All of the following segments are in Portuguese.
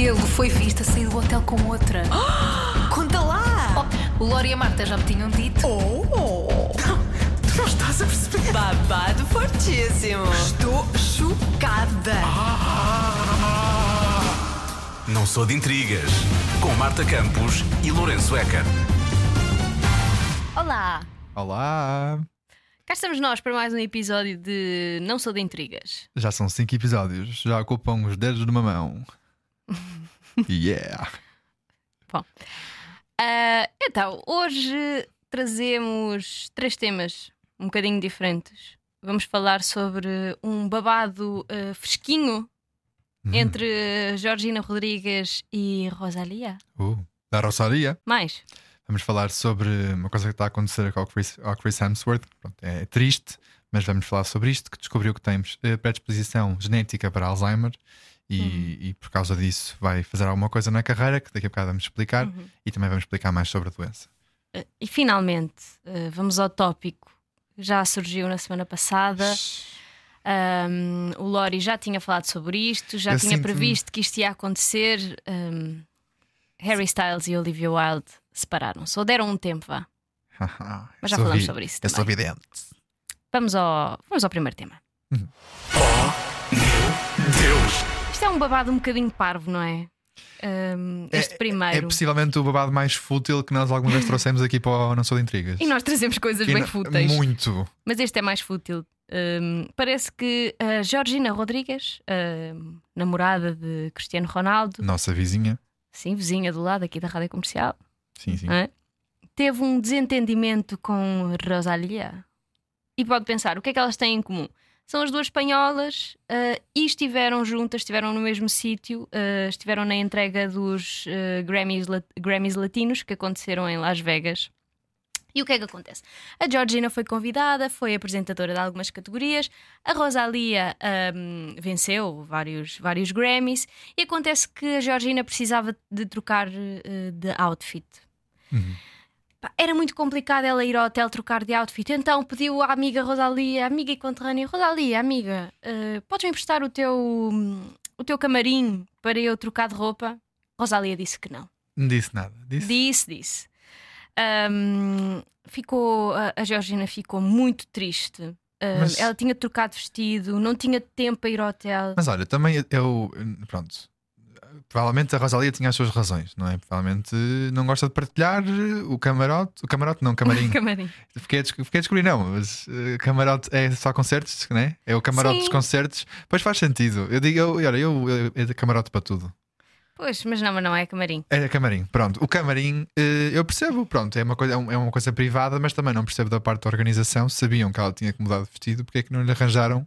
Ele foi visto a sair do hotel com outra. Conta lá! Oh, o Lori e a Marta já me tinham dito. Oh! Tu não estás a perceber? Babado fortíssimo. Estou chocada! Não sou de intrigas. Com Marta Campos e Lourenço Eker. Olá! Olá! Cá estamos nós para mais um episódio de Não Sou de Intrigas. Já são cinco episódios, já ocupam os dedos de uma mão. Yeah! Bom, ah, então, hoje trazemos três temas um bocadinho diferentes. Vamos falar sobre um babado ah, fresquinho entre Georgina Rodrigues e Rosalia. Uh, da Rosaria, Mais? vamos falar sobre uma coisa que está a acontecer com o Chris, ao Chris Hemsworth. Pronto, é triste, mas vamos falar sobre isto: que descobriu que temos eh, predisposição genética para Alzheimer. E, e por causa disso vai fazer alguma coisa na carreira que daqui a bocado vamos explicar e também vamos explicar mais sobre a doença. Ah, e finalmente, ah, vamos ao tópico. Já surgiu na semana passada. Ahm, o Lori já tinha falado sobre isto, já Eu tinha previsto que isto ia acontecer. Ahm, Harry Styles e Olivia Wilde separaram-se, ou deram um tempo, vá. Mas já Sou falamos vi- sobre isso Eu sou também. vidente. Vamos ao, vamos ao primeiro tema. Deus! Isto é um babado um bocadinho parvo, não é? Ahm, este É primeiro. possivelmente o babado mais fútil que nós alguma vez trouxemos aqui para o Não Sou de Intrigas. E nós trazemos coisas E bem não- fúteis. Muito. Mas este é mais fútil. Ahm, parece que a Georgina Rodrigues, namorada de Cristiano Ronaldo, Nossa vizinha. sim, vizinha do lado aqui da rádio comercial, Sim, sim. é? teve um desentendimento com Rosalia. E pode pensar, o que é que elas têm em comum? São as duas espanholas ah, e estiveram juntas, estiveram no mesmo sítio, ah, estiveram na entrega dos ah, Grammys, lat- Grammys Latinos que aconteceram em Las Vegas. E o que é que acontece? A Georgina foi convidada, foi apresentadora de algumas categorias, a Rosalia ahm, venceu vários, vários Grammys e acontece que a Georgina precisava de trocar de outfit. Pá, Era muito complicado ela ir ao hotel trocar de outfit, então pediu à amiga Rosalia, amiga e conterrânea, Rosalia, amiga, eh, podes me emprestar o teu, o teu camarim para eu trocar de roupa? Rosalia disse que não. Não disse nada. Disse. Disse, disse. Ahm, ficou, a, Georgina ficou muito triste. Mas- Ela tinha trocado vestido, não tinha tempo para ir ao hotel. Mas olha, também eu. Pronto. Provavelmente a Rosalia tinha as suas razões, não é? Provavelmente não gosta de partilhar o camarote. O camarote, não, o camarim. Camarim. fiquei, a fiquei a descobrir, não, mas eh, camarote é só concertos, não é? É o camarote Sim. dos concertos. Pois faz sentido. Eu digo, eu, olha, eu, eu é camarote para tudo. Pois, mas não, mas não é camarim. É camarim, pronto. O camarim, eh, eu percebo, pronto, é uma, coisa, é é uma coisa privada, mas também não percebo da parte da organização. Sabiam que ela tinha que mudar de vestido, porque é que não lhe arranjaram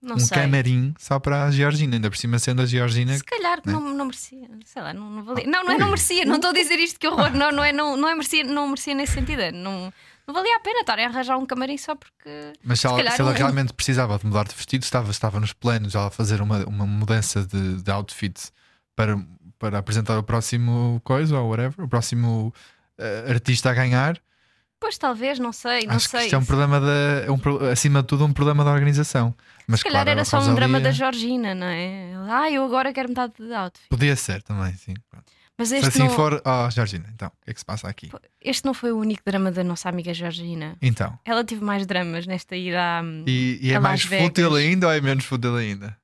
Não um sei. camarim só para a Georgina, ainda por cima sendo a Georgina. Se calhar que né? não, não merecia, sei lá, não, não valia. Não, não é não merecia, não estou a dizer isto que horror, não, não é, não, não é merecia, não merecia nesse sentido. é, Não, não valia a pena estar a arranjar um camarim só porque. Mas se ela, se ela um- realmente precisava de mudar de vestido, estava, estava nos planos ela fazer uma, uma mudança de, de outfit para, para apresentar o próximo coisa ou whatever, o próximo eh, artista a ganhar. Pois talvez, não sei, não Acho sei. isto é um problema da, é um acima de tudo um problema da organização. Mas Se calhar claro, era só um drama da Georgina, não é? Ah, eu agora quero metade de outfit. Podia ser também, sim. Mas Se este, assim não, for, oh, Georgina, então, o que é que se passa aqui? este não foi o único drama da nossa amiga Georgina. Então, Ela teve mais dramas nesta ida a. e, e é A mais Las Vegas. fútil ainda ou é menos fútil ainda?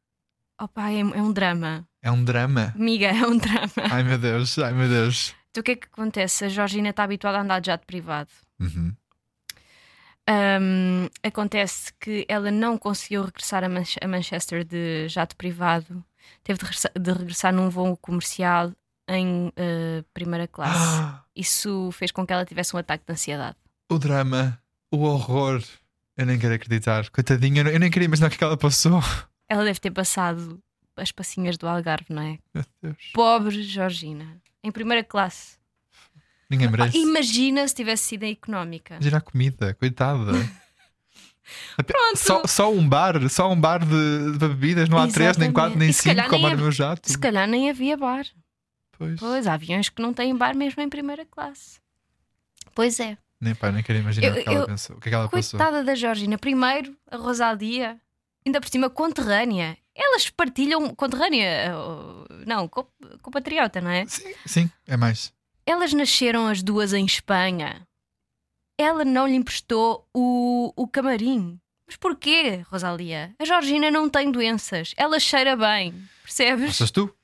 Opa, é, é um drama. É um drama. Amiga, é um drama. Ai meu Deus, ai meu Deus. Então o que é que acontece? A Georgina está habituada a andar de jato privado. Uhum. Ahm, acontece que ela não conseguiu regressar a, Manche- a Manchester de jato privado. Teve de, regressa- de regressar num voo comercial em eh, primeira classe. Ah, Isso fez com que ela tivesse um ataque de ansiedade. o drama, o horror. Eu nem quero acreditar. Coitadinha, eu, não- eu nem queria imaginar o que é que ela passou. Ela deve ter passado as passinhas do Algarve, não é? Meu Deus. Pobre Georgina. Em primeira classe. Ninguém Ah, merece. imagina se tivesse sido a económica. Imagina a comida, coitada. Pronto. Só, só um bar, só um bar de, de bebidas, não há três, nem Exatamente. quatro, nem cinco, como no é- meu jato. Se calhar nem havia bar. Pois. Pois, há aviões que não têm bar mesmo em primeira classe. Pois é. Nem, pá, nem quero imaginar Eu- o que ela eu- pensou. O que é que ela? Coitada da Georgina. Primeiro, a Rosalia, ainda por cima conterrânea. Elas partilham conterrânea, não, co- compatriota, não é? Sim, sim, é mais. Elas nasceram as duas em Espanha. Ela não lhe emprestou o, o camarim. Mas porquê, Rosalia? A Georgina não tem doenças. Ela cheira bem. Percebes? Achas tu?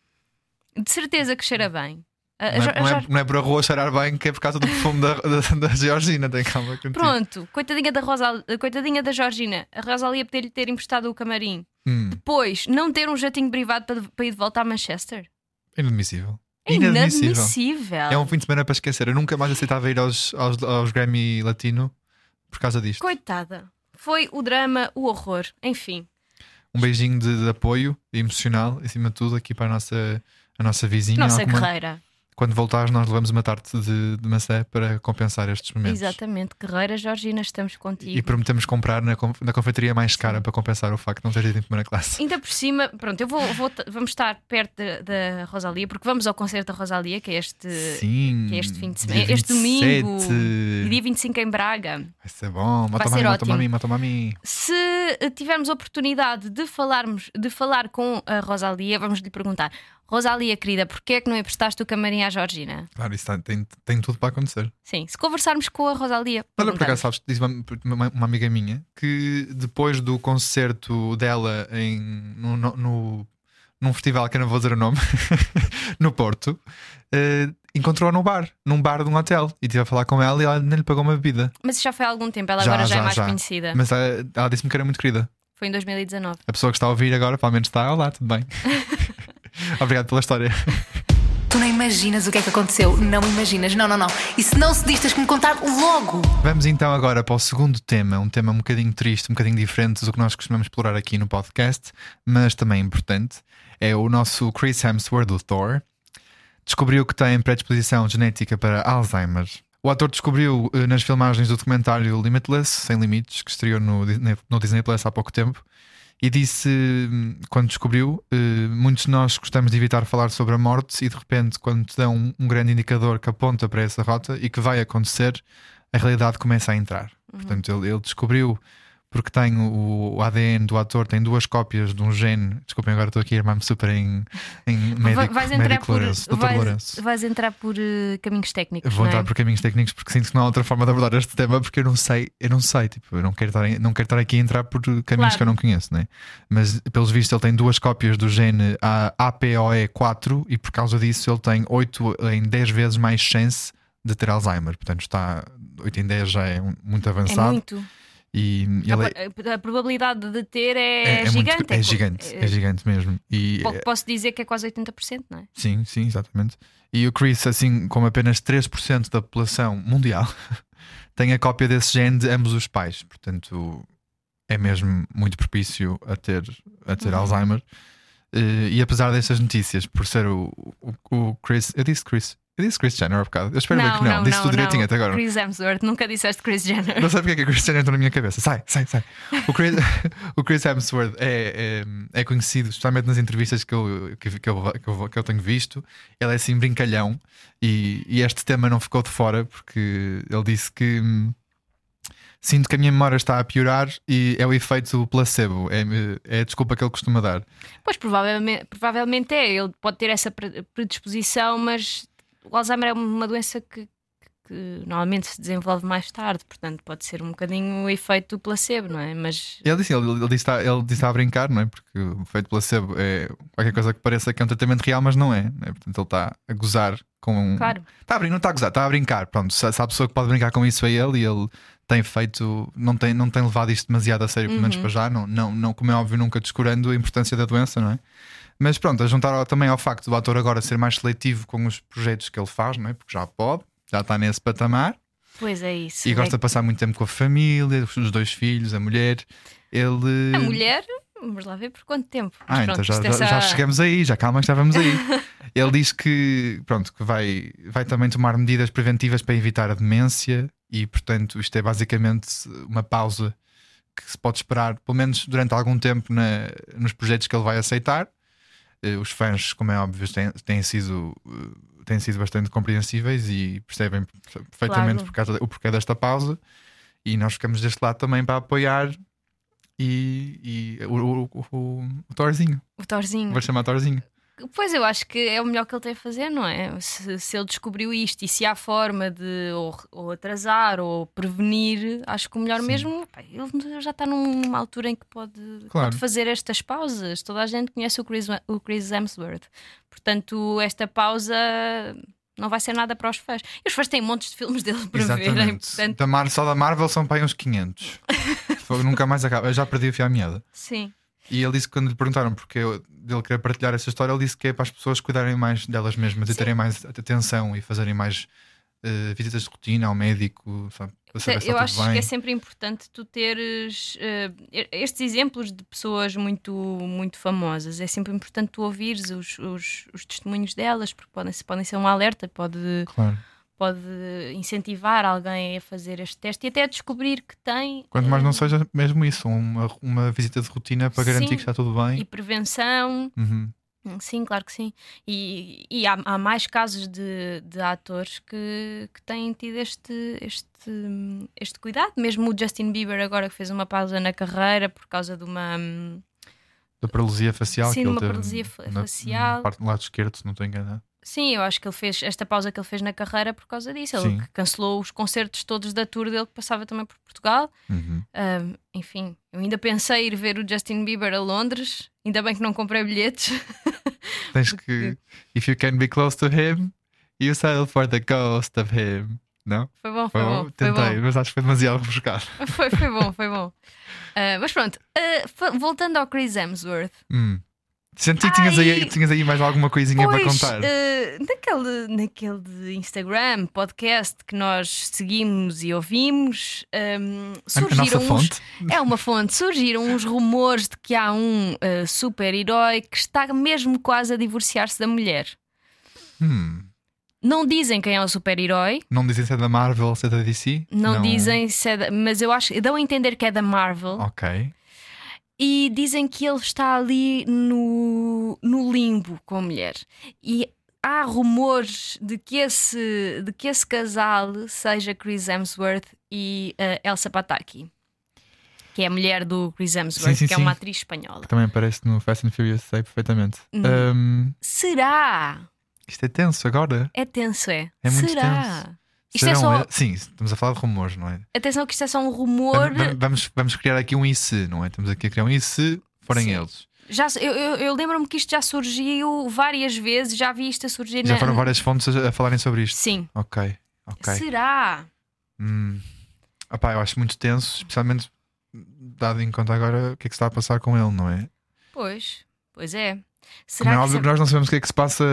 De certeza que cheira bem. A- Não é, não, é, não é por a rua cheirar bem que é por causa do perfume da, da, da Georgina. Tem calma contigo. Pronto, coitadinha da, Rosa, coitadinha da Georgina. A Rosalia poder-lhe ter emprestado o camarim. Hum, Depois, não ter um jatinho privado para, para ir de volta a Manchester. inadmissível. É inadmissível. É um fim de semana para esquecer. Eu nunca mais aceitava ir aos, aos, aos Grammy Latino por causa disto. Coitada. Foi o drama, o horror. Enfim. Um beijinho de, de apoio emocional, acima de tudo, aqui para a nossa, a nossa vizinha. Nossa Alguma- guerreira. Quando voltares, nós levamos uma tarte de, de maçã para compensar estes momentos. Exatamente. Guerreira Georgina, estamos contigo. E prometemos comprar na, na confeitaria mais cara para compensar o facto de não ter ido em primeira classe. Ainda por cima, pronto, eu vou, vou- vamos estar perto da, Rosalia, porque vamos ao concerto da Rosalia, que é este, Sim. que é este fim de semana, este domingo, 27. e dia 25 em Braga. Vai ser bom. Vai Mata ser mim, mata ótimo. mim, mata mim. Se tivermos oportunidade de falarmos, de falar com a Rosalia, vamos lhe perguntar: Rosalia, querida, porquê é que não emprestaste o camarim à Georgina? Claro, isso tá- tem, tem tudo para acontecer. Sim, se conversarmos com a Rosalia, Olha, por acaso, sabes, diz uma, uma, uma amiga minha que depois do concerto dela em, no, no, no- num festival que eu não vou dizer o nome, no Porto, eh, encontrou-a no bar, num bar de um hotel. E estive a falar com ela e ela nem lhe pagou uma bebida. Mas isso já foi há algum tempo, ela Já, agora já, já, é mais já. conhecida. Mas ela, ela disse-me que era muito querida. Foi em 2019. A pessoa que está a ouvir agora, provavelmente está. Olá, tudo bem? Obrigado pela história. Tu não imaginas o que é que aconteceu. Não imaginas. Não, não, não. E se não se diz, tens que me contar logo. Vamos então agora para o segundo tema, um tema um bocadinho triste, um bocadinho diferente do que nós costumamos explorar aqui no podcast, mas também importante. É o nosso Chris Hemsworth, do Thor. Descobriu que tem predisposição genética para Alzheimer. O ator descobriu eh, nas filmagens do documentário Limitless, Sem Limites, que estreou no, Disney- no Disney Plus há pouco tempo, e disse, hum, quando descobriu, eh, muitos de nós gostamos de evitar falar sobre a morte e de repente, quando te dão um, um grande indicador que aponta para essa rota e que vai acontecer, a realidade começa a entrar. Portanto, ele, ele descobriu, porque tem o, ADN do ator, tem duas cópias de um gene. Desculpem, agora estou aqui a armar-me super em, em médico, vais entrar médico por, Lourenço, vais, Lourenço. vais entrar por eh, caminhos técnicos. Vou é? entrar por caminhos técnicos porque sinto que não há outra forma de abordar este tema porque eu não sei, eu não sei, tipo, eu não quero estar, não quero estar aqui a entrar por caminhos Claro. que eu não conheço, né? Mas pelos vistos ele tem duas cópias do gene A- APOE4 e por causa disso ele tem 8 em 10 vezes mais chance de ter Alzheimer. Portanto, está 8 em 10 já é muito É avançado muito. E A, ele é, a- a probabilidade de ter é, é- é muito- gigante. é gigante, é- é gigante mesmo. E é- Posso dizer que é quase 80%, não é? Sim, sim, exatamente. E o Chris, assim como apenas 3% da população mundial, tem a cópia desse gene de ambos os pais. Portanto, é mesmo muito propício a ter, a ter Uhum. Alzheimer. Eh, e apesar dessas notícias, por ser o, o, o Chris, eu disse Chris, eu disse Chris Jenner há bocado. Eu espero bem que não, disse tudo direitinho até agora. Chris Hemsworth, nunca disseste Chris Jenner. Não sei porque é que o Chris Jenner entrou na minha cabeça. Sai, sai, sai. O Chris, o Chris Hemsworth é, é, é conhecido, especialmente nas entrevistas que eu, que, que eu, que, eu, que eu tenho visto. Ele é assim brincalhão e, e este tema não ficou de fora porque ele disse que hum, sinto que a minha memória está a piorar e é o efeito placebo. É, é a desculpa que ele costuma dar. Pois provavelmente, provavelmente é. Ele pode ter essa pre- predisposição, mas o Alzheimer é uma doença que, que normalmente se desenvolve mais tarde, portanto pode ser um bocadinho o efeito placebo, não é? Mas Ele disse, ele, ele disse, está- ele disse a brincar, não é? Porque o efeito placebo é qualquer coisa que pareça que é um tratamento real, mas não é. não é? Portanto, ele está a gozar com. claro, Está a brin- não está a gozar, está a brincar. Pronto, se, se há pessoa que pode brincar com isso é ele e ele tem feito, não tem, não tem levado isto demasiado a sério, pelo menos Uhum. para já, não, não, não, como é óbvio, nunca descurando a importância da doença, não é? Mas pronto, a juntar também ao facto do ator agora ser mais seletivo com os projetos que ele faz, não é? Porque já pode, já está nesse patamar pois é isso. e É gosta de passar muito tempo com a família, os dois filhos, a mulher. Ele. A mulher, vamos lá ver por quanto tempo. Mas Ah, pronto, então já, já, é só- já chegamos aí, já calma que já vamos aí. Ele diz que, pronto, que vai, vai também tomar medidas preventivas para evitar a demência e, portanto, isto é basicamente uma pausa que se pode esperar, pelo menos durante algum tempo, na, nos projetos que ele vai aceitar. Eh, Os fãs, como é óbvio, têm, têm sido. eh, Têm sido bastante compreensíveis e percebem perfeitamente Claro. por causa- o porquê desta pausa, e nós ficamos deste lado também para apoiar e, e o, o, o, o, o Thorzinho. O Thorzinho. Vou chamar Thorzinho. Pois eu acho que é o melhor que ele tem a fazer, não é? Se, se ele descobriu isto e se há forma de ou, ou atrasar ou prevenir, acho que o melhor Sim. mesmo, pá, ele já está numa altura em que pode, Claro. pode fazer estas pausas. Toda a gente conhece o Chris, o Chris Hemsworth. Portanto, esta pausa não vai ser nada para os fãs. E os fãs têm montes de filmes dele para verem. Exatamente. Portanto, Da Mar- só da Marvel são para aí uns 500. Fogo, nunca mais acaba. Eu já perdi o fio à meada. sim. E ele disse que quando lhe perguntaram porque dele querer partilhar essa história, ele disse que é para as pessoas cuidarem mais delas mesmas e terem mais atenção e fazerem mais eh, visitas de rotina ao médico, sabe? Se Eu acho tudo que bem. é sempre importante tu teres eh, estes exemplos de pessoas muito, muito famosas. É sempre importante tu ouvires os, os, os testemunhos delas, porque podem, podem ser um alerta, pode, Claro. Pode incentivar alguém a fazer este teste e até a descobrir que tem. Quanto mais não eh, seja mesmo isso, uma, uma visita de rotina para garantir Sim. que está tudo E bem. prevenção. Uhum. Sim, claro que sim. E, e há, há mais casos de, de atores que, que têm tido este, este, este cuidado. Mesmo o Justin Bieber, agora que fez uma pausa na carreira por causa de uma. Da paralisia facial. Sim, que ele uma teve paralisia fa- na- facial. Na parte do lado esquerdo, se não estou enganado. Sim, eu acho que ele fez esta pausa que ele fez na carreira por causa disso. Ele Sim. cancelou os concertos todos da tour dele que passava também por Portugal. Uhum. Hum, enfim, eu ainda pensei ir ver o Justin Bieber a Londres. Ainda bem que não comprei bilhetes. Tens que. If you can be close to him, you settle for the ghost of him. Não? Foi bom, foi, Foi bom. bom? Foi Tentei, bom. mas acho que foi demasiado rebuscado. Foi, foi bom, foi bom. Ah, mas pronto, fa- voltando ao Chris Hemsworth. Hum. Senti que tinhas aí, tinhas aí mais alguma coisinha para Pois, contar. ah, naquele, naquele Instagram, podcast que nós seguimos e ouvimos, a nossa surgiram uns, fonte. É uma fonte. Surgiram uns rumores de que há um ah, super-herói que está mesmo quase a divorciar-se da mulher. Hum. Não dizem quem é o super-herói, Não dizem se é da Marvel, se é da DC? não, dizem se é da, mas eu acho dão a entender que é da Marvel. Ok. E dizem que ele está ali no, no limbo com a mulher. E há rumores de que esse, de que esse casal seja Chris Hemsworth e uh, Elsa Pataki, que é a mulher do Chris Hemsworth, Sim, sim, que é sim. uma atriz espanhola. Que também aparece no Fast and Furious, sei perfeitamente. Uhum. Hum, Será? isto é tenso agora. É tenso, é? É Será? tenso. Isto é Serão só- ele- Sim, estamos a falar de rumores, não é? Atenção que isto é só um rumor. Vamos, vamos, vamos criar aqui um e se, não é? Estamos aqui a criar um e se forem Sim. eles. Já, eu eu, eu lembro-me que isto já surgiu várias vezes, já vi isto a surgir Já na... foram várias fontes a, a falarem sobre isto. Sim. Ok, ok. Será? Hum. Opá, eu acho muito tenso, especialmente dado em conta agora o que é que se está a passar com ele, não é? Pois, pois é. Como Será é que óbvio que nós não sabemos o que é que se passa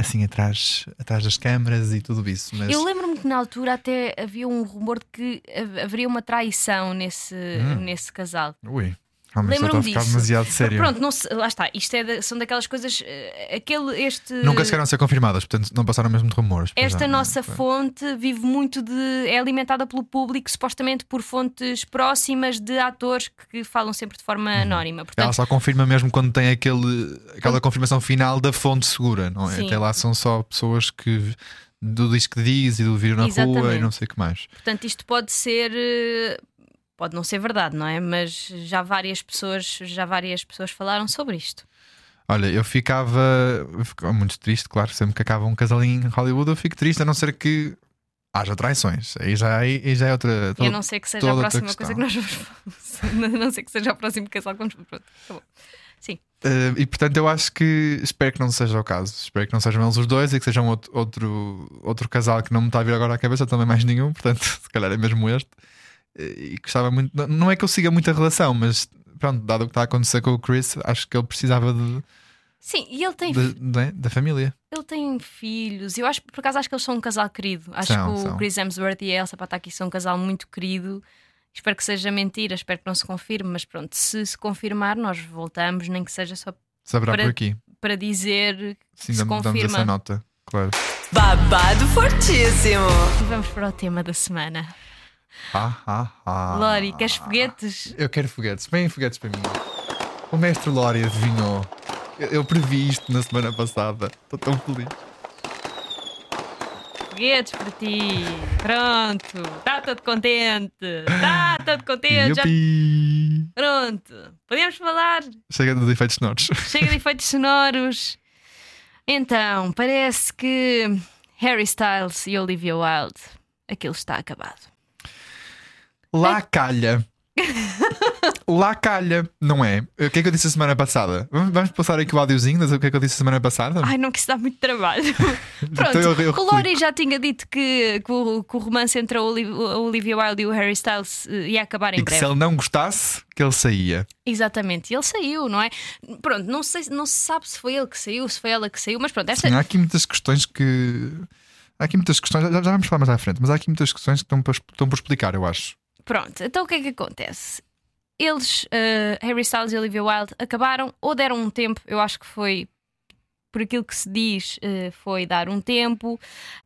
assim atrás, atrás das câmaras e tudo isso, mas Eu lembro-me que na altura até havia um rumor de que ha- haveria uma traição nesse, Hum. nesse casal. ui, Lembro-me ficar disso. demasiado sério. Pronto, não se- lá está. Isto é da- são daquelas coisas. eh, Aquele, este, Nunca chegaram a ser confirmadas, portanto não passaram mesmo de rumores. Esta já, é? nossa Foi. fonte vive muito de. é alimentada pelo público, supostamente por fontes próximas de atores que, falam sempre de forma anónima. Ela Portanto, só confirma mesmo quando tem aquele, aquela confirmação final da fonte segura, não é? Sim. Até lá são só pessoas que do diz que diz e do viram na rua e Exatamente. não sei o que mais. portanto, isto pode ser. Pode não ser verdade, não é? Mas já várias pessoas, já várias pessoas falaram sobre isto. Olha, eu ficava, eu ficava muito triste, claro, sempre que acaba um casalinho em Hollywood, eu fico triste, a não ser que haja traições. Aí já, aí já é outra. E a não ser que seja a toda próxima coisa que nós vamos falar. A não ser que seja o próximo casal que vamos. Pronto, bom. Sim. Eh, e portanto, eu acho que espero que não seja o caso. Espero que não sejam eles os dois e que sejam outro, outro, outro casal que não me está a vir agora à cabeça, também mais nenhum. Portanto, se calhar é mesmo este. E gostava muito. não- Não é que eu siga muita relação, mas pronto, dado o que está a acontecer com o Chris, acho que ele precisava de, Sim, e ele tem, de- de- da família. ele tem filhos. Eu acho, por acaso, acho que eles são um casal querido. Acho São, que o são. Chris Hemsworth e a Elsa Pataki são um casal muito querido. Espero que seja mentira, espero que não se confirme, mas pronto, se se confirmar, nós voltamos, nem que seja só Saberá Para- por aqui. para dizer Sim, se damos, damos confirma. essa nota, claro. Babado fortíssimo. E vamos para o tema da semana. Ah, ah, ah. Lori, queres foguetes? Eu quero foguetes, bem foguetes para mim. O mestre Lori adivinhou. Eu, eu previ isto na semana passada. Estou tão feliz. Foguetes para ti. Pronto, está todo contente. Está todo contente. Já! Pronto, podemos falar. Chega dos efeitos sonoros. Chega de efeitos sonoros. Então, parece que Harry Styles e Olivia Wilde, aquilo está acabado. Lá calha. Lá calha, não é? O que é que eu disse a semana passada? Vamos, passar aqui o áudiozinho, mas o que é que eu disse a semana passada? Ai, não quis dar muito trabalho. Pronto, Então eu- eu o Lori já tinha dito que, que o, que o romance entre a Oli- a Olivia Wilde e o Harry Styles eh, ia acabar em e que se breve. ele não gostasse, que ele saía. Exatamente, e ele saiu, não é? Pronto, não, sei, não se sabe se foi ele que saiu, se foi ela que saiu, mas pronto, esta, Sim, há aqui muitas questões que. Há aqui muitas questões, já, já vamos falar mais à frente, mas há aqui muitas questões que estão por, estão por explicar, eu acho. Pronto, então o que é que acontece? Eles, eh, Harry Styles e Olivia Wilde, acabaram ou deram um tempo, eu acho que foi. Por aquilo que se diz, eh, foi dar um tempo.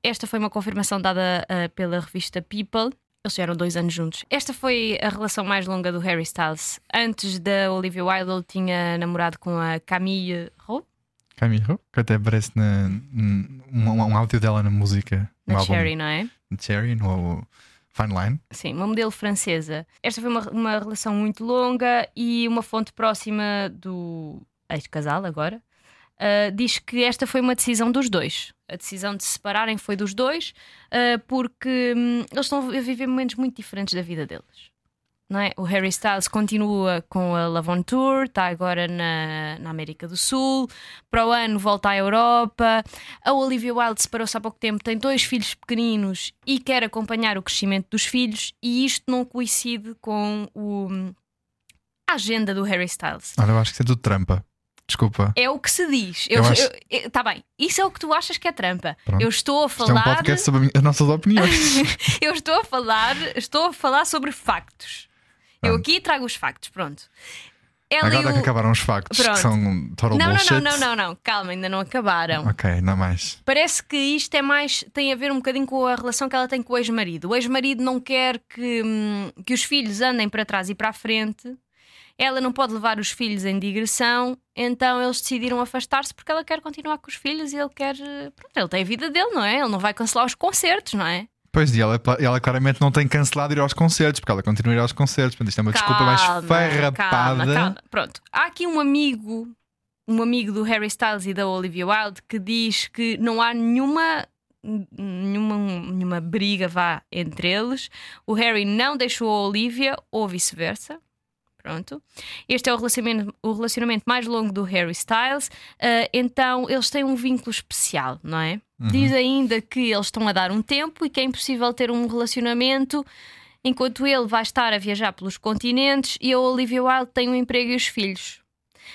Esta foi uma confirmação dada eh, pela revista People. Eles tiveram dois anos juntos. Esta foi a relação mais longa do Harry Styles. Antes da Olivia Wilde, ele tinha namorado com a Camille Rowe, Camilo, que até aparece na, um, um áudio dela na música. na álbum Cherry, não é? Cherry, no Fine Line. Sim, uma modelo francesa. Esta foi uma, uma relação muito longa e uma fonte próxima do ex-casal agora. ah, diz que esta foi uma decisão dos dois. A decisão de se separarem foi dos dois, ah, porque hum, eles estão a viver momentos muito diferentes da vida deles. Não é? O Harry Styles continua com a Love on Tour, está agora na, na América do Sul. Para o ano volta à Europa. A Olivia Wilde separou-se há pouco tempo, tem dois filhos pequeninos e quer acompanhar o crescimento dos filhos, e isto não coincide com o, a agenda do Harry Styles. Olha, eu acho que isso é tudo trampa. Desculpa. É o que se diz. Eu Eu, acho- eu- tá bem, isso é o que tu achas que é trampa. Pronto. Eu estou a Isto é um falar. podcast sobre as nossas opiniões. eu estou a falar, estou a falar sobre factos. Eu aqui trago os factos, pronto. Ela Agora é que o- acabaram os factos, Pronto. que são total Não, não, bullshit. não, não, não, não, calma, ainda não acabaram. Ok, não mais. Parece que isto é mais tem a ver um bocadinho com a relação que ela tem com o ex-marido. O ex-marido não quer que, hum, que os filhos andem para trás e para a frente. Ela não pode levar os filhos em digressão, então eles decidiram afastar-se porque ela quer continuar com os filhos e ele quer. eh, Pronto, ele tem a vida dele, não é? Ele não vai cancelar os concertos, não é? Pois, e ela, ela claramente não tem cancelado ir aos concertos, porque ela continua a ir aos concertos. Portanto, isto é uma desculpa mais farrapada. Calma, calma. Pronto, há aqui um amigo, um amigo do Harry Styles e da Olivia Wilde que diz que não há nenhuma. Nenhuma, nenhuma briga vá entre eles. O Harry não deixou a Olivia ou vice-versa. Pronto. Este é o relacionamento, o relacionamento mais longo do Harry Styles. Ah, então eles têm um vínculo especial, não é? Diz ainda que eles estão a dar um tempo e que é impossível ter um relacionamento enquanto ele vai estar a viajar pelos continentes e a Olivia Wilde tem um emprego e os filhos.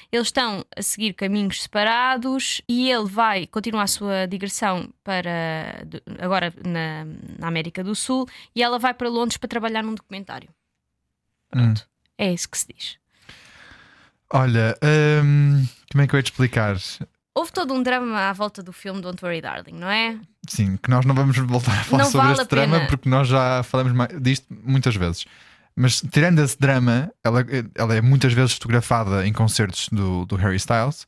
Eles estão a seguir caminhos separados e ele vai continuar a sua digressão para agora na, na América do Sul e ela vai para Londres para trabalhar num documentário. Pronto. É isso que se diz. Olha, hum, como é que eu ia te explicar? Houve todo um drama à volta do filme Don't Worry Darling, não é? Sim, que nós não vamos voltar a falar Não sobre vale este a pena. drama porque nós já falamos mais disto muitas vezes. Mas tirando esse drama, ela, ela é muitas vezes fotografada em concertos do, do Harry Styles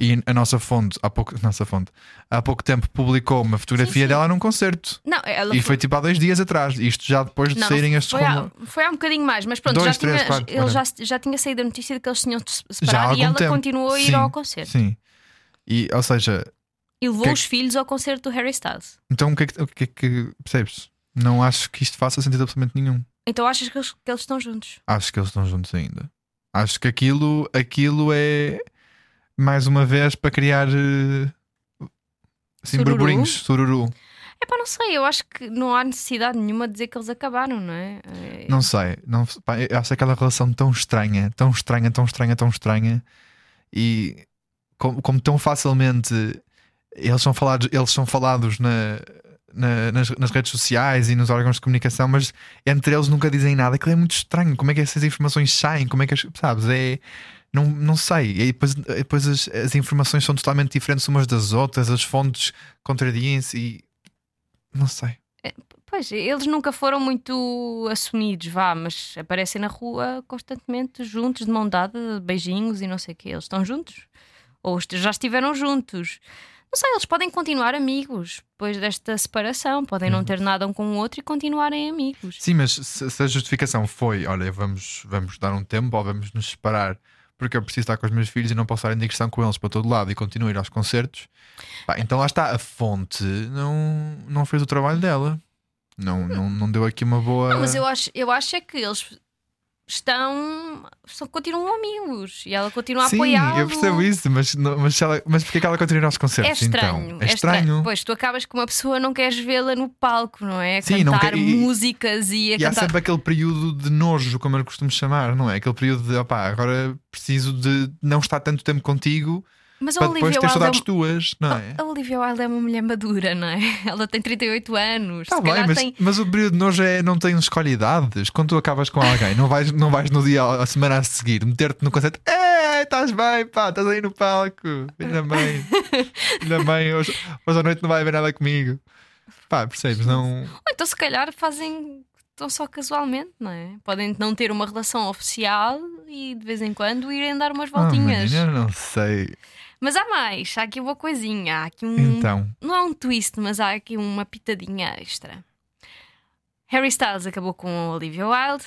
e a nossa fonte, há pouco, nossa fonte, há pouco tempo publicou uma fotografia Sim, sim. dela num concerto. Não, ela E foi tipo há dois dias atrás. Isto já depois de Não, saírem estes foi, há, foi há um bocadinho mais, mas pronto, Dois, já, três, tinha, quatro, ele já, já tinha saído a notícia de que eles tinham de se Já há separar e ela tempo. continuou a ir Sim, ao concerto. Sim. E, ou seja, E levou Que- os filhos ao concerto do Harry Styles. então o que é que, o que, é que percebes? Não acho que isto faça sentido absolutamente nenhum. Então achas que eles, que eles estão juntos? Acho que eles estão juntos ainda. Acho que aquilo, aquilo é mais uma vez para criar eh, assim, Sururu? burburinhos, sururu. É pá, não sei, eu acho que não há necessidade nenhuma de dizer que eles acabaram, não é? É- Não sei, não, pá, eu acho aquela relação tão estranha, tão estranha, tão estranha, tão estranha e como, como tão facilmente eles são falados, eles são falados na, na- nas, nas redes sociais e nos órgãos de comunicação, mas entre eles nunca dizem nada. Aquilo é muito estranho. Como é que essas informações saem? Como é que as, sabes? É. Não, não sei. E depois, depois as, as informações são totalmente diferentes umas das outras, as fontes contradiem-se e. Não sei. Pois, eles nunca foram muito assumidos, vá, mas aparecem na rua constantemente juntos, de mão dada, beijinhos e não sei o quê. Eles estão juntos? Ou já estiveram juntos? Não sei, eles podem continuar amigos depois desta separação, podem Uhum. não ter nada um com o outro e continuarem amigos. Sim, mas se, se a justificação foi: olha, vamos, vamos dar um tempo ou vamos nos separar porque eu preciso estar com os meus filhos e não posso estar em digressão com eles para todo lado e ir aos concertos, pá, então lá está, a fonte não, não fez o trabalho dela. Não, não, não deu aqui uma boa. Não, mas eu acho, eu acho é que eles estão. Só continuam amigos e ela continua a Sim, apoiá-lo. eu percebo isso, mas, não- mas, ela, mas porquê que ela continua aos É concertos? estranho, então? É estranho. Pois tu acabas com uma pessoa, não queres vê-la no palco, não é? A Sim, não cantar e- músicas e a E há cantar. sempre aquele período de nojo, como eu costumo chamar, não é? Aquele período de opá, agora preciso de não estar tanto tempo contigo Mas a depois Olivia ter Wilde é saudades um- tuas, não é? A Olivia Wilde é uma mulher madura, não é? Ela tem 38 anos. Tá se bem, mas, tem. mas o período de nojo é, não tem escolha idades. Quando tu acabas com alguém, não vais, não vais no dia, a semana a seguir, meter-te no concerto, é, estás bem, pá, estás aí no palco, ainda bem, ainda bem, hoje, hoje à noite não vai haver nada comigo. Pá, percebes? Não. Ou então, se calhar, fazem tão só casualmente, não é? Podem não ter uma relação oficial e de vez em quando irem dar umas Ah, voltinhas. menina, eu não sei. Mas há mais, há aqui uma coisinha, há aqui um. Então, Não há um twist, mas há aqui uma pitadinha extra. Harry Styles acabou com a Olivia Wilde.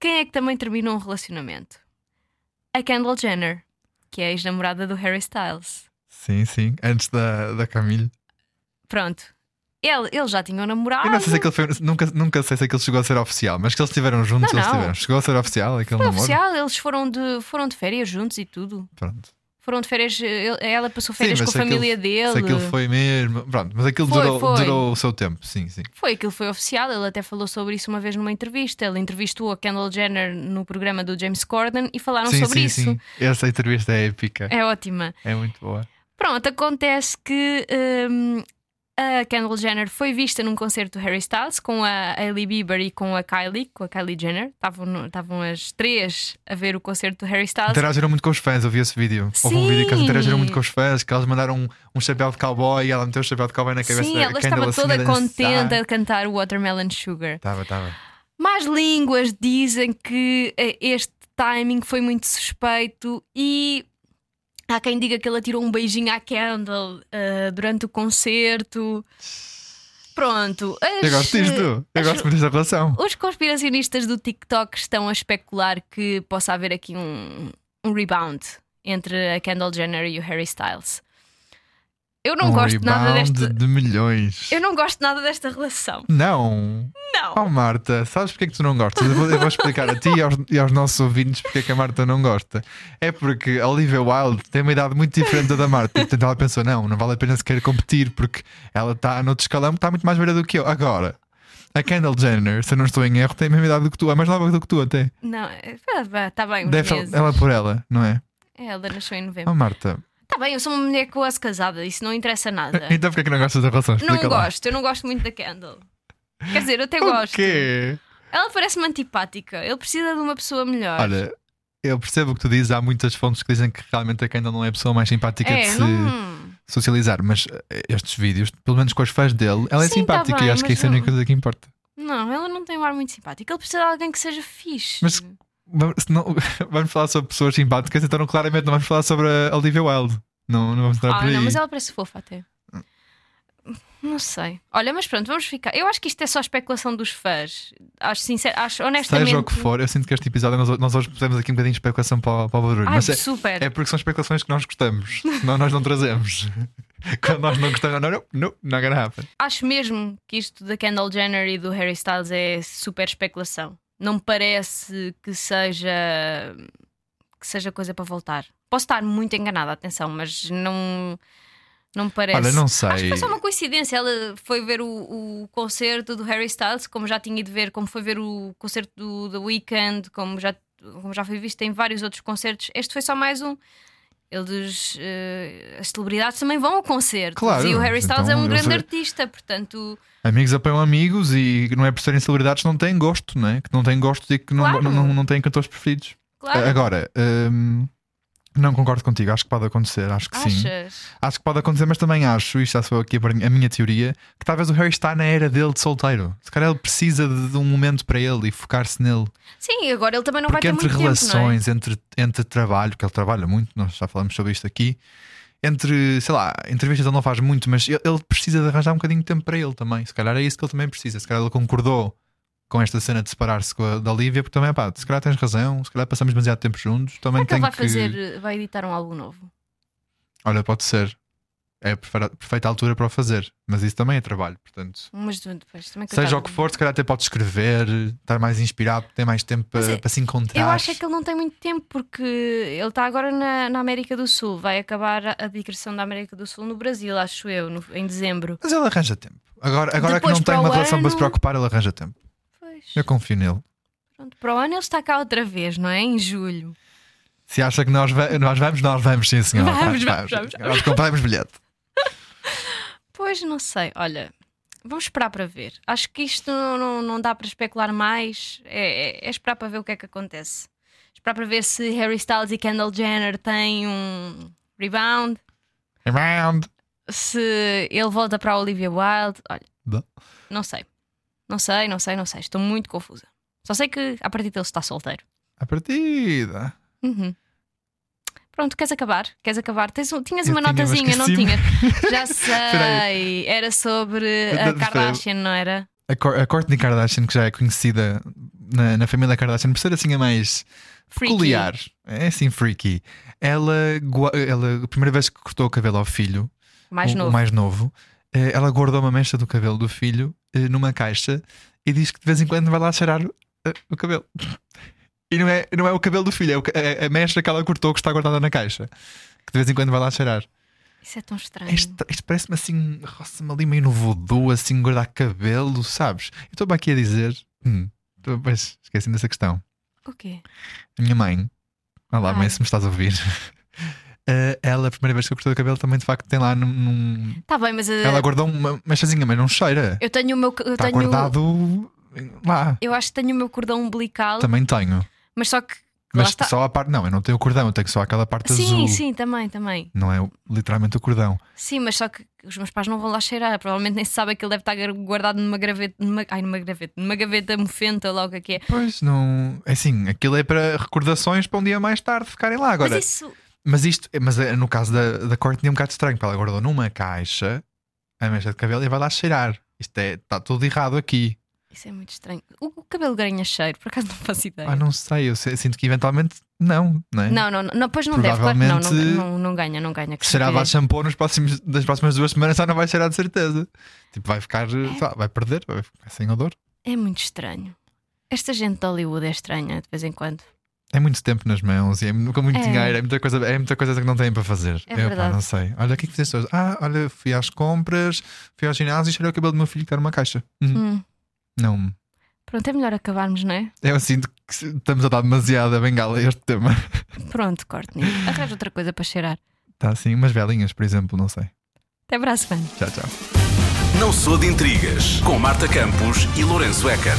Quem é que também terminou um relacionamento? A Kendall Jenner, que é a ex-namorada do Harry Styles. sim, sim, antes da, da Camille. Pronto. Ele, eles já tinham namorado. Eu não sei se aquele foi, nunca, nunca sei se aquele chegou a ser oficial, mas que eles estiveram juntos, Não, eles não. estiveram. Chegou a ser oficial aquele Foi namoro? oficial, eles foram de, foram de férias juntos e tudo. Pronto. Foram de férias, ela passou férias Sim, com a mas aquilo- família dele. Se aquilo foi mesmo. Pronto, mas aquilo Foi, durou, foi. durou o seu tempo, sim, sim. Foi aquilo foi oficial, ele até falou sobre isso uma vez numa entrevista. Ele entrevistou a Kendall Jenner no programa do James Corden e falaram sim, sobre sim, isso. sim. Essa entrevista é épica. É ótima. É muito boa. Pronto, acontece que hum, a Kendall Jenner foi vista num concerto do Harry Styles com a Hailey Bieber e com a Kylie, com a Kylie Jenner. Estavam, as três a ver o concerto do Harry Styles. Interagiram muito com os fãs, eu vi esse vídeo. Houve um Sim. vídeo que eles interagiram muito com os fãs, que eles mandaram um, um chapéu de cowboy e ela meteu o chapéu de cowboy na cabeça Sim, ela Kendall estava assim, toda contente a cantar o Watermelon Sugar. Estava, estava. Más línguas dizem que eh, este timing foi muito suspeito e há quem diga que ele atirou um beijinho à Kendall eh, durante o concerto. Pronto. as- Eu gosto disto. Eu as- gosto muito desta relação. Os conspiracionistas do TikTok estão a especular que possa haver aqui um, um rebound entre a Kendall Jenner e o Harry Styles. Eu não um gosto nada desta. de milhões. Eu não gosto nada desta relação. Não. Não. Oh Marta, sabes porque é que tu não gostas? Eu vou, eu vou explicar a ti e aos, e aos nossos ouvintes porque é que a Marta não gosta. É porque a Olivia Wilde tem uma idade muito diferente da da Marta. Portanto ela pensou: não, não vale a pena sequer competir porque ela está no outro escalão, está muito mais velha do que eu. Agora, a Kendall Jenner, se eu não estou em erro, tem a mesma idade do que tu, é mais nova do que tu até. Não, está bem, uns Deve meses. ela por ela, não é? Ela nasceu em novembro. Oh Marta, bem, eu sou uma mulher quase casada, isso não interessa nada. então porquê é que não gostas da relação? não Explica lá. gosto, eu não gosto muito da Kendall. Quer dizer, eu até O gosto. quê? Ela parece-me antipática. Ele precisa de uma pessoa melhor. Olha, eu percebo o que tu dizes. Há muitas fontes que dizem que realmente a Kendall não é a pessoa mais simpática de é, se não. socializar, mas eh, estes vídeos, pelo menos com os fãs dele, ela é Sim, tá simpática bem, e acho que isso é a única não- coisa que importa. Não, ela não tem um ar muito simpático. Ele precisa de alguém que seja fixe. Mas não- vamos falar sobre pessoas simpáticas, então claramente não vamos falar sobre a Olivia Wilde. Não, não vamos entrar Ah, por aí. não, mas ela parece fofa até. Não sei. Olha, mas pronto, vamos ficar. Eu acho que isto é só especulação dos fãs. Acho sincero, acho honestamente. Seja o que for, eu sinto que este episódio nós, nós hoje pusemos aqui um bocadinho de especulação para, o- para o barulho. Ai, mas é, super. é porque são especulações que nós gostamos, senão nós não trazemos. Quando nós não gostamos, não, não, não, não happen. Acho mesmo que isto da Kendall Jenner e do Harry Styles é super especulação. Não me parece que seja que seja coisa para voltar. Posso estar muito enganada, atenção, mas não não me parece. Olha, não Acho que sei. foi só uma coincidência. Ela foi ver o, o concerto do Harry Styles, como já tinha ido ver, como foi ver o concerto do The Weeknd, como já, como já foi visto em vários outros concertos. Este foi só mais um. Eles, eh, as celebridades também vão ao concerto. Claro, e o Harry Styles então é um grande artista, portanto. Amigos apoiam amigos e não é por serem celebridades que não têm gosto, não é? Que não têm gosto e que não, Claro. não, não, não têm cantores preferidos. Claro, Agora, hum, não concordo contigo, acho que pode acontecer, acho que sim. achas? Acho que pode acontecer, mas também acho, isto já sou aqui a minha teoria, que talvez o Harry está na era dele de solteiro. Se calhar ele precisa de, um momento para ele e focar-se nele. Sim, agora ele também não Porque vai ter entre muito tempo, é? relações, entre, entre trabalho, que ele trabalha muito, nós já falamos sobre isto aqui, entre, sei lá, entrevistas ele não faz muito, mas ele, ele precisa de arranjar um bocadinho de tempo para ele também. Se calhar é isso que ele também precisa. Se calhar ele concordou com esta cena de separar-se da Lívia, porque também, pá, se calhar tens razão, se calhar passamos demasiado tempo juntos. Também Será que ele tem vai fazer, vai editar um álbum novo? Olha, pode ser. É a perfeita, altura para o fazer, mas isso também é trabalho, portanto. Mas depois também Seja o que for, se calhar até pode escrever, estar mais inspirado, ter mais tempo para, é- para se encontrar. Eu acho é que ele não tem muito tempo porque ele está agora na, na América do Sul. Vai acabar a, a digressão da América do Sul no Brasil, acho eu, no- em dezembro. Mas ele arranja tempo. Agora, agora que Depois, não tem uma relação para se ano- preocupar, ele arranja tempo. Pois. Eu confio nele. Pronto, para o ano ele está cá outra vez, não é? Em julho. Se acha que nós, va- nós vamos, nós vamos, sim, senhor. Vamos, vamos, vamos. Nós compramos bilhete. Pois não sei, olha, vamos esperar para ver. Acho que isto não, não, não dá para especular mais. É, é- é esperar para ver o que é que acontece. Esperar para ver se Harry Styles e Kendall Jenner têm um rebound, Around. se ele volta para a Olivia Wilde. Olha, Dá. não sei. Não sei, não sei, não sei. Estou muito confusa. Só sei que a partir dele está solteiro. A partida. Uhum. Pronto, queres acabar? Queres acabar? Tens tinhas Eu uma tinha, notazinha, não tinhas? Já sei. Era sobre a. Kardashian, não era? A, Cor- a Kourtney Kardashian, que já é conhecida na, na família Kardashian por ser assim a mais Freaky. peculiar, é assim freaky. Ela, ela, a primeira vez que cortou o cabelo ao filho, Mais o, o novo. mais novo, ela guardou uma mecha do cabelo do filho eh, numa caixa e diz que de vez em quando vai lá cheirar eh, o cabelo. E não é, não é o cabelo do filho, é a mecha que ela cortou que está guardada na caixa. Que de vez em quando vai lá cheirar. Isso é tão estranho. Isto, isto parece-me assim, roça-me ali meio no voodoo, assim, guardar cabelo, sabes? Eu estou aqui a dizer. Hum, tô- pois, esqueci dessa questão. O quê? A minha mãe, olá, Ai. mãe, se me estás a ouvir. Eh, ela, a primeira vez que eu cortei o cabelo, também de facto tem lá num. num- Tá bem, mas uh, Ela guardou uma mechazinha, mas não cheira. eu tenho o meu. Eu, Está tenho, guardado lá. eu acho que tenho o meu cordão umbilical, Também tenho. mas só que. Mas está. só a parte. Não, eu não tenho o cordão, eu tenho só aquela parte Sim, azul. sim, também, também. Não é literalmente o cordão. Sim, mas só que os meus pais não vão lá cheirar. Provavelmente nem se sabe que ele deve estar guardado numa graveta. Numa, ai, numa graveta. Numa gaveta mofenta, logo que é. Pois não. É assim, aquilo é para recordações para um dia mais tarde ficarem lá. Agora, Mas isso. Mas isto, mas eh, no caso da, da Courtney é um bocado estranho, porque ela guardou numa caixa a mecha de cabelo e vai lá cheirar. Isto é, está tudo errado aqui. Isso é muito estranho. O, o cabelo ganha cheiro, por acaso não faço ideia. Ah, não sei, eu sinto que eventualmente não, não é? Não, não, não, pois não deve, claro não, não, não, ganha, não ganha. cheirava a shampoo nos próximos, das próximas duas semanas já não vai cheirar de certeza. Tipo, vai ficar, lá, vai perder, vai ficar sem odor. É muito estranho. Esta gente de Hollywood é estranha de vez em quando. É muito tempo nas mãos e é mu- com muito É. dinheiro, é muita, coisa, é muita coisa que não têm para fazer. É Eu, pá, verdade. não sei. Olha, o que é que fizeste hoje? Ah, olha, fui às compras, fui ao ginásio e cheirei o cabelo do meu filho que está numa caixa. Hum, Hum. Não. Pronto, é melhor acabarmos, não é? Eu sinto que estamos a dar demasiado a bengala a este tema. Pronto, Courtney. Arranja outra coisa para cheirar. Está assim, umas velinhas, por exemplo, não sei. Até para a semana. Tchau, tchau. Não sou de intrigas com Marta Campos e Lourenço Eker.